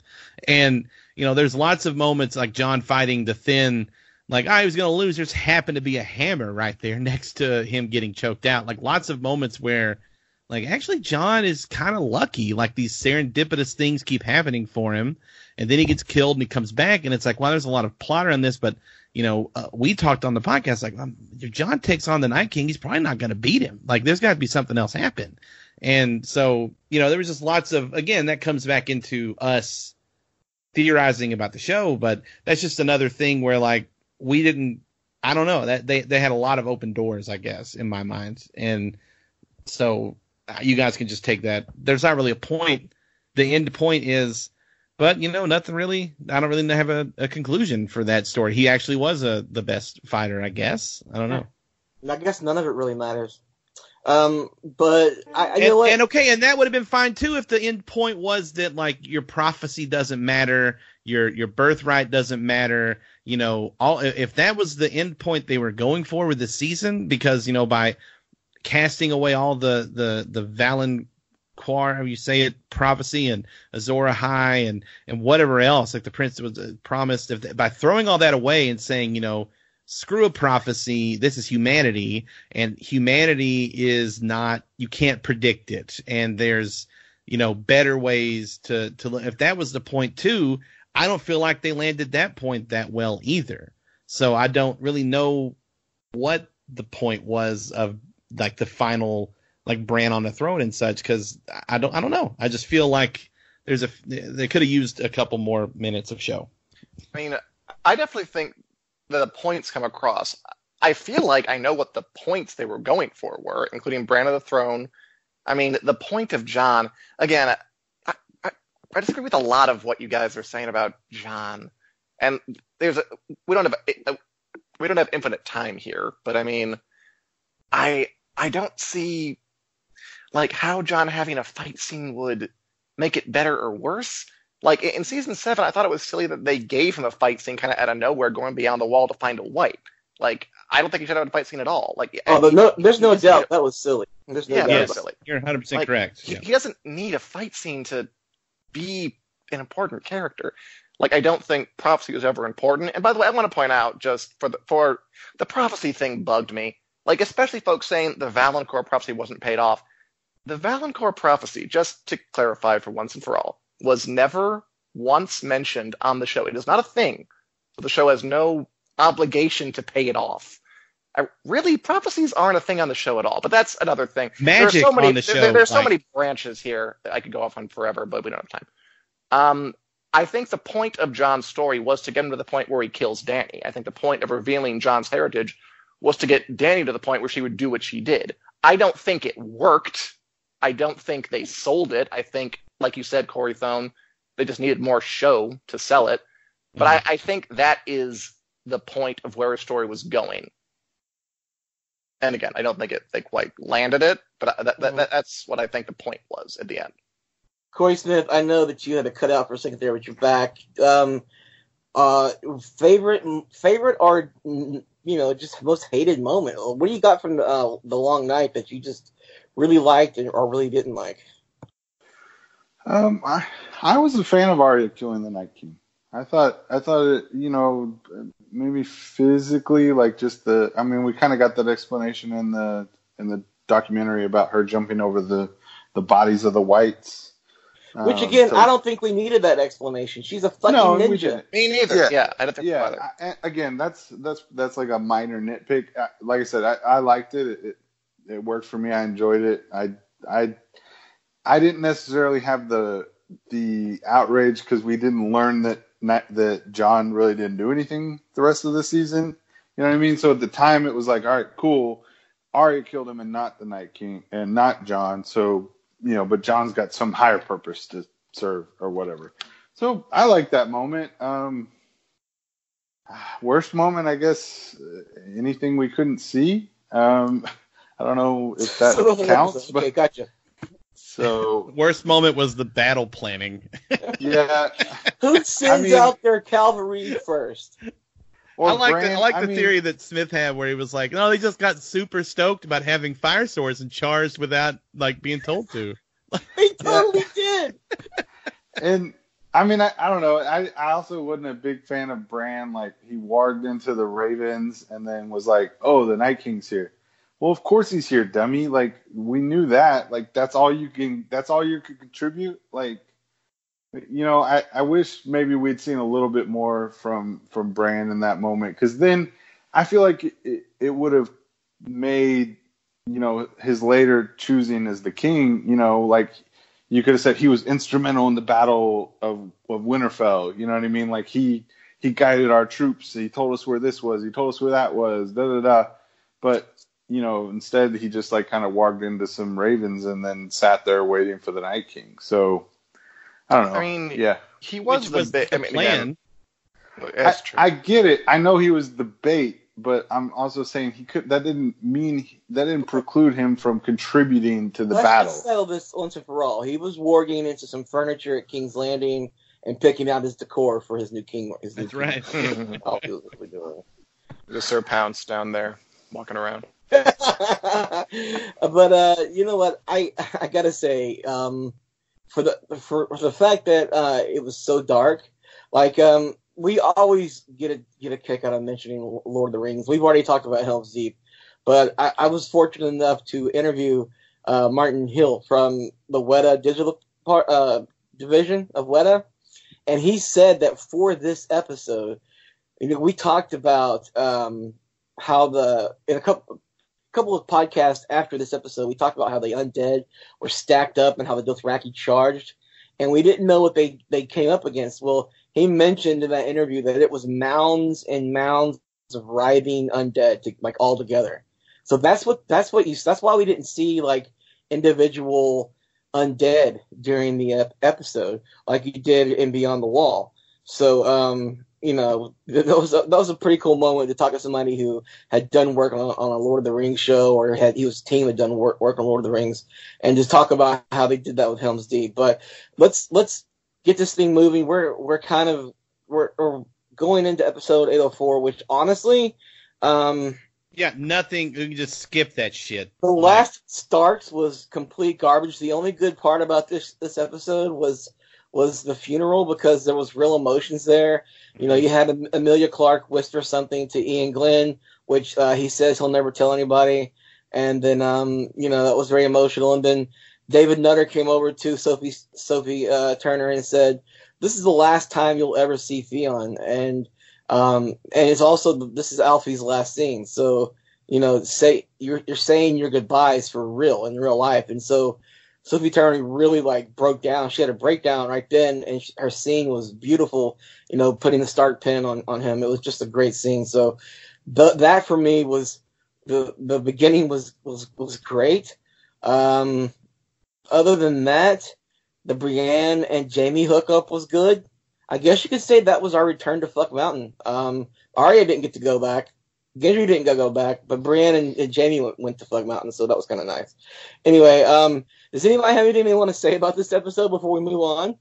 And you know, there's lots of moments like Jon fighting the Thenn, like I was going to lose. There's happened to be a hammer right there next to him getting choked out. Like lots of moments where, like actually Jon is kind of lucky. Like these serendipitous things keep happening for him, and then he gets killed and he comes back, and it's like, well, there's a lot of plot on this, but you know, uh, we talked on the podcast like um, if Jon takes on the Night King, he's probably not going to beat him. Like there's got to be something else happen. And so, you know, there was just lots of again that comes back into us theorizing about the show, but that's just another thing where like we didn't I don't know, that they they had a lot of open doors, I guess, in my mind. And so uh, you guys can just take that. There's not really a point. The end point is but you know, nothing really. I don't really have a, a conclusion for that story. He actually was a the best fighter, I guess. I don't know. I guess none of it really matters. Um, but I, I and, know what? and okay, and that would have been fine too if the end point was that like your prophecy doesn't matter. your your birthright doesn't matter. You know, all if that was the end point they were going for with the season, because you know by casting away all the the the Valen Quar, how you say it, prophecy and Azor Ahai and and whatever else, like the prince was uh, promised. If by throwing all that away and saying, you know, screw a prophecy, this is humanity, and humanity is not, you can't predict it, and there's, you know, better ways to to. If that was the point too, I don't feel like they landed that point that well either. So I don't really know what the point was of like the final like Bran on the throne and such because I don't I don't know. I just feel like there's a they could have used a couple more minutes of show. I mean, I definitely think the points come across. I feel like I know what the points they were going for were, including Bran of the Throne. I mean, the point of Jon again. I, I, I disagree with a lot of what you guys are saying about Jon, and there's a, we don't have we don't have infinite time here, but I mean, I I don't see like how Jon having a fight scene would make it better or worse. Like in season seven, I thought it was silly that they gave him a fight scene kind of out of nowhere, going beyond the wall to find a wife. Like I don't think he should have a fight scene at all. Like oh, no, there's no doubt that was silly. There's no yeah, doubt yes, was silly. You're 100 percent Like, correct. He, Yeah. he doesn't need a fight scene to be an important character. Like I don't think prophecy was ever important. And by the way, I want to point out just for the for the prophecy thing bugged me. Like especially folks saying the valonqar prophecy wasn't paid off. The valonqar prophecy, just to clarify for once and for all, was never once mentioned on the show. It is not a thing. So the show has no obligation to pay it off. I, really, prophecies aren't a thing on the show at all. But that's another thing. There Magic so many, on the there- show. there's so like- many branches here that I could go off on forever, but we don't have time. Um, I think the point of Jon's story was to get him to the point where he kills Dany. I think the point of revealing Jon's heritage was to get Dany to the point where she would do what she did. I don't think it worked. I don't think they sold it. I think, like you said, Corey Thone, they just needed more show to sell it. But I, I think that is the point of where a story was going. And again, I don't think it they quite landed it, but that, that, that, that's what I think the point was at the end. Corey Smith, I know that you had to cut out for a second there, but you're back. Um, uh, favorite, favorite, or you know, just most hated moment. What do you got from the, uh, the long night that you just really liked or really didn't like? Um, I I was a fan of Arya killing the Night King. I thought I thought it, you know, maybe physically, like just the. I mean, we kind of got that explanation in the in the documentary about her jumping over the the bodies of the whites. Which Um, again, so- I don't think we needed that explanation. She's a fucking No, ninja. Me neither. Yeah. Yeah, I don't think yeah either. I, I- again that's that's that's like a minor nitpick I, like i said i, I liked it. it it worked for me i enjoyed it i i i didn't necessarily have the the outrage because we didn't learn that that jon really didn't do anything the rest of the season you know what i mean so at the time it was like all right cool Arya killed him and not the Night King and not Jon. So, you know, but Jon's got some higher purpose to serve or whatever. So I like that moment. Um, worst moment, I guess, uh, anything we couldn't see. Um, I don't know if that So counts, episode. but Okay, gotcha. so Worst moment was the battle planning. yeah. Who sends mean- out their cavalry first? Or I like the, I like the mean, theory that Smith had where he was like, no, they just got super stoked about having fire swords and charged without like being told to. They totally did. And I mean, I, I don't know. I, I also wasn't a big fan of Bran. Like he warged into the Ravens and then was like, "Oh, the Night King's here." Well, of course he's here, dummy. Like we knew that. Like that's all you can. That's all you could contribute. Like you know, I, I wish maybe we'd seen a little bit more from from Bran in that moment because then I feel like it, it would have made you know his later choosing as the king. You know, like you could have said he was instrumental in the battle of, of Winterfell. You know what I mean? Like he he guided our troops. He told us where this was. He told us where that was. Da da da. But you know, instead he just like kind of walked into some ravens and then sat there waiting for the Night King. So I don't know. I mean, yeah, He was Which the was bit. the I mean, plan. again, I, that's true. I get it. I know he was the bait, but I'm also saying he could. That didn't mean that didn't preclude him from contributing to the Let's battle. just settle this once and for all. He was warging into some furniture at King's Landing, and picking out his decor for his new king. His new That's right. king. Oh, he was really doing The Sir Pounce down there walking around. but uh, you know what? I I gotta say, um, for the for, for the fact that uh, it was so dark, like um, we always get a get a kick out of mentioning Lord of the Rings. We've already talked about Helm's Deep, but I, I was fortunate enough to interview uh, Martin Hill from the Weta digital part uh, division of Weta, and he said that for this episode, you know, we talked about um, how the in a couple couple of podcasts after this episode, we talked about how the undead were stacked up and how the Dothraki charged, and we didn't know what they they came up against. Well, he mentioned in that interview that it was mounds and mounds of writhing undead, to, like all together. So that's what that's what you that's why we didn't see like individual undead during the ep- episode like you did in Beyond the Wall. So um, you know that was a, that was a pretty cool moment to talk to somebody who had done work on, on a Lord of the Rings show or had he was team had done work work on Lord of the Rings and just talk about how they did that with Helm's Deep. But let's let's get this thing moving. We're we're kind of we're, we're going into episode 804, which honestly. Um, Yeah, nothing. You can just skip that shit. The last Starks was complete garbage. The only good part about this this episode was was the funeral because there was real emotions there. You know, you had Emilia Clarke whisper something to Iain Glen, which uh, he says he'll never tell anybody, and then um, you know that was very emotional. And then David Nutter came over to Sophie Sophie uh, Turner and said, "This is the last time you'll ever see Theon," and um, and it's also this is Alfie's last scene. So you know, say you're you're saying your goodbyes for real in real life, and so Sophie Turner really like broke down. She had a breakdown right then, and she, her scene was beautiful. You know, putting the start pin on on him. It was just a great scene. So th- that for me was the the beginning was was was great. Um, other than that, the Brienne and Jaime hookup was good. I guess you could say that was our return to Fuck Mountain. Um, Arya didn't get to go back. Gendry didn't go, go back, but Brienne and, and Jaime went, went to Fuck Mountain, so that was kind of nice. Anyway, um, does anybody have anything they want to say about this episode before we move on?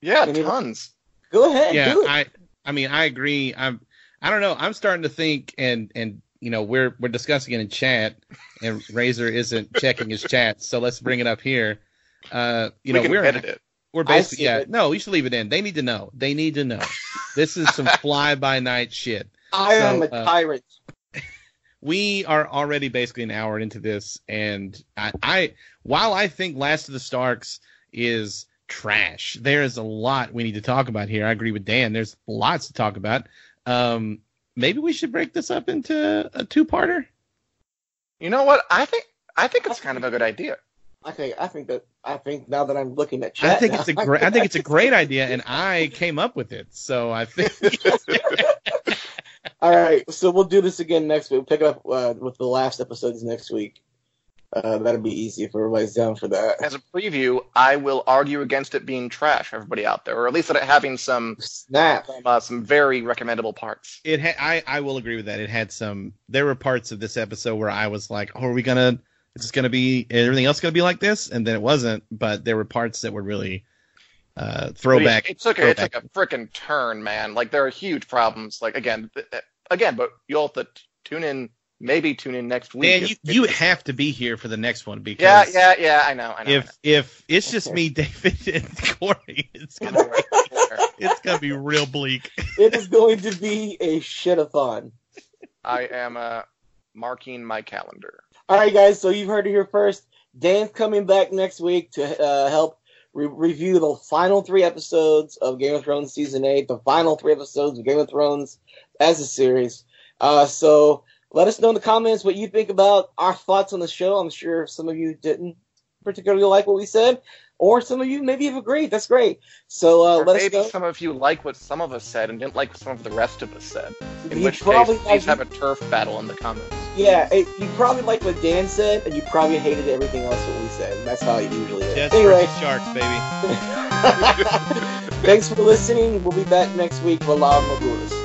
Yeah, Any- tons. Go ahead, yeah, do it. I I mean I agree. I'm I don't know. I'm starting to think and and you know we're we're discussing it in chat and Razor isn't checking his chat, so let's bring it up here. Uh, you we know can we're edit it. we're basically yeah. it. No, you should leave it in. They need to know. They need to know. this is some fly by night shit. I am a uh, tyrant. We are already basically an hour into this, and I, I while I think Last of the Starks is trash, there is a lot we need to talk about here. I agree with Dan. There's lots to talk about. Um, maybe we should break this up into a two-parter. You know what? I think I think it's kind of a good idea. I think I think that I think now that I'm looking at chat, I think now, it's a great. I think it's a great idea, and I came up with it. So I think All right, so we'll do this again next week. We'll pick it up uh, with the last episodes next week. Uh, that'll be easy if everybody's down for that. As a preview, I will argue against it being trash, everybody out there, or at least that it having some Snap. uh, some very recommendable parts. it had. I I will agree with that. It had some. There were parts of this episode where I was like, "Oh, are we gonna? Is this gonna be? Everything else gonna be like this?" And then it wasn't. But there were parts that were really uh, throwback. It took a, it took a freaking turn, man. Like there are huge problems. Like again, th- th- again, but you'll have to tune in. Maybe tune in next week. Man, if- you, if- you have to be here for the next one because yeah, yeah, yeah. I know. I know. if if it's just me, David, and Corey, it's gonna know. Right. it's gonna be real bleak. It is going to be a shitathon. I am uh, marking my calendar. All right, guys. So you've heard it here first. Dan's coming back next week to uh, help re- review the final three episodes of Game of Thrones season eight, the final three episodes of Game of Thrones as a series. Uh, so let us know in the comments what you think about our thoughts on the show. I'm sure some of you didn't particularly like what we said, or some of you maybe have agreed. That's great. So uh, or let us maybe know. some of you like what some of us said and didn't like what some of the rest of us said. In You which probably case, please have a turf battle in the comments. Yeah, it, you probably liked what Dan said, and you probably hated everything else that we said. And that's how it usually is. Jets anyway, versus sharks, baby. thanks for listening. We'll be back next week for Law Magulas.